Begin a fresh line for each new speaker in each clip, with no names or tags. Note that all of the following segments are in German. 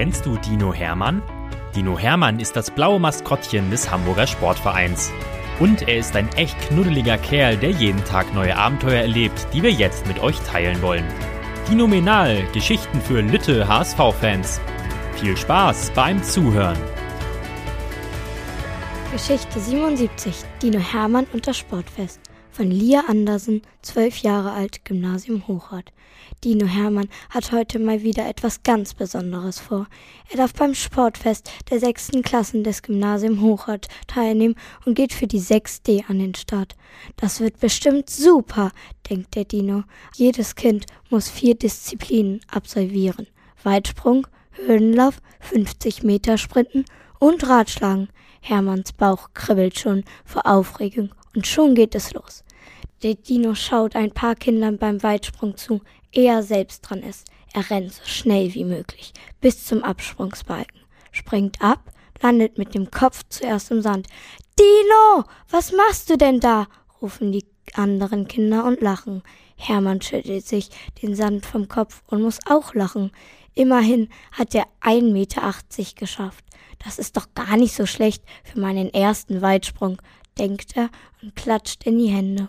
Kennst du Dino Hermann? Dino Hermann ist das blaue Maskottchen des Hamburger Sportvereins. Und er ist ein echt knuddeliger Kerl, der jeden Tag neue Abenteuer erlebt, die wir jetzt mit euch teilen wollen. Dinomenal, Geschichten für Lütte HSV-Fans. Viel Spaß beim Zuhören.
Geschichte 77, Dino Hermann und das Sportfest von Lia Andersen, zwölf Jahre alt, Gymnasium Hochrad. Dino Hermann hat heute mal wieder etwas ganz Besonderes vor. Er darf beim Sportfest der sechsten Klassen des Gymnasium Hochrad teilnehmen und geht für die 6D an den Start. Das wird bestimmt super, denkt der Dino. Jedes Kind muss vier Disziplinen absolvieren. Weitsprung, Hürdenlauf, 50 Meter Sprinten und Radschlagen. Hermanns Bauch kribbelt schon vor Aufregung und schon geht es los. Der Dino schaut ein paar Kindern beim Weitsprung zu, ehe er selbst dran ist. Er rennt so schnell wie möglich bis zum Absprungsbalken, springt ab, landet mit dem Kopf zuerst im Sand. Dino, was machst du denn da? rufen die anderen Kinder und lachen. Hermann schüttelt sich den Sand vom Kopf und muss auch lachen. Immerhin hat er 1,80 Meter geschafft. Das ist doch gar nicht so schlecht für meinen ersten Weitsprung, denkt er und klatscht in die Hände.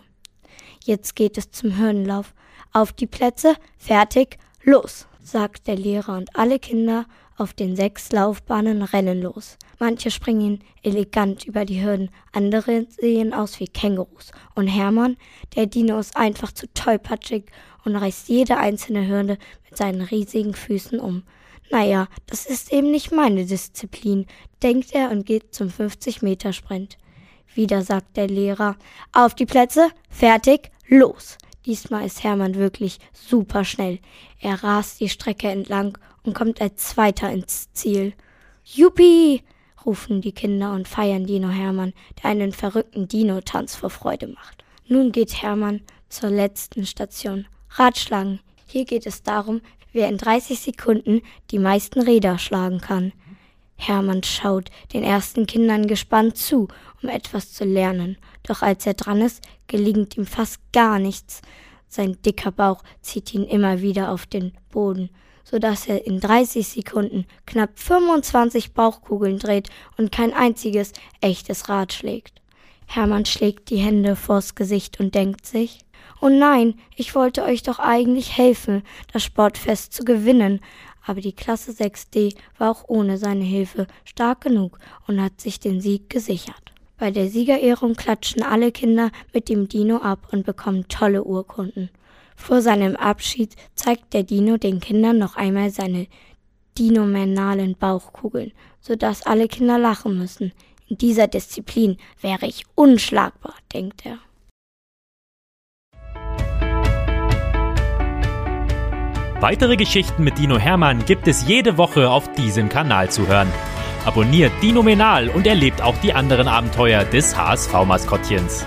Jetzt geht es zum Hirnlauf. Auf die Plätze, fertig, los, sagt der Lehrer und alle Kinder auf den sechs Laufbahnen rennen los. Manche springen elegant über die Hürden, andere sehen aus wie Kängurus. Und Hermann, der Dino ist einfach zu tollpatschig und reißt jede einzelne Hürde mit seinen riesigen Füßen um. Naja, das ist eben nicht meine Disziplin, denkt er und geht zum 50-Meter-Sprint. Wieder sagt der Lehrer, auf die Plätze, fertig, los. Diesmal ist Hermann wirklich super schnell. Er rast die Strecke entlang und kommt als Zweiter ins Ziel. Juppie! rufen die Kinder und feiern Dino Hermann, der einen verrückten Dino-Tanz vor Freude macht. Nun geht Hermann zur letzten Station. Radschlagen. Hier geht es darum, wer in 30 Sekunden die meisten Räder schlagen kann. Hermann schaut den ersten Kindern gespannt zu, um etwas zu lernen. Doch als er dran ist, gelingt ihm fast gar nichts. Sein dicker Bauch zieht ihn immer wieder auf den Boden, so dass er in 30 Sekunden knapp 25 Bauchkugeln dreht und kein einziges echtes Rad schlägt. Hermann schlägt die Hände vors Gesicht und denkt sich, Oh nein, ich wollte euch doch eigentlich helfen, das Sportfest zu gewinnen, aber die Klasse 6D war auch ohne seine Hilfe stark genug und hat sich den Sieg gesichert. Bei der Siegerehrung klatschen alle Kinder mit dem Dino ab und bekommen tolle Urkunden. Vor seinem Abschied zeigt der Dino den Kindern noch einmal seine dinomenalen Bauchkugeln, sodass alle Kinder lachen müssen. In dieser Disziplin wäre ich unschlagbar, denkt er.
Weitere Geschichten mit Dino Hermann gibt es jede Woche auf diesem Kanal zu hören. Abonniert Dinomenal und erlebt auch die anderen Abenteuer des HSV-Maskottchens.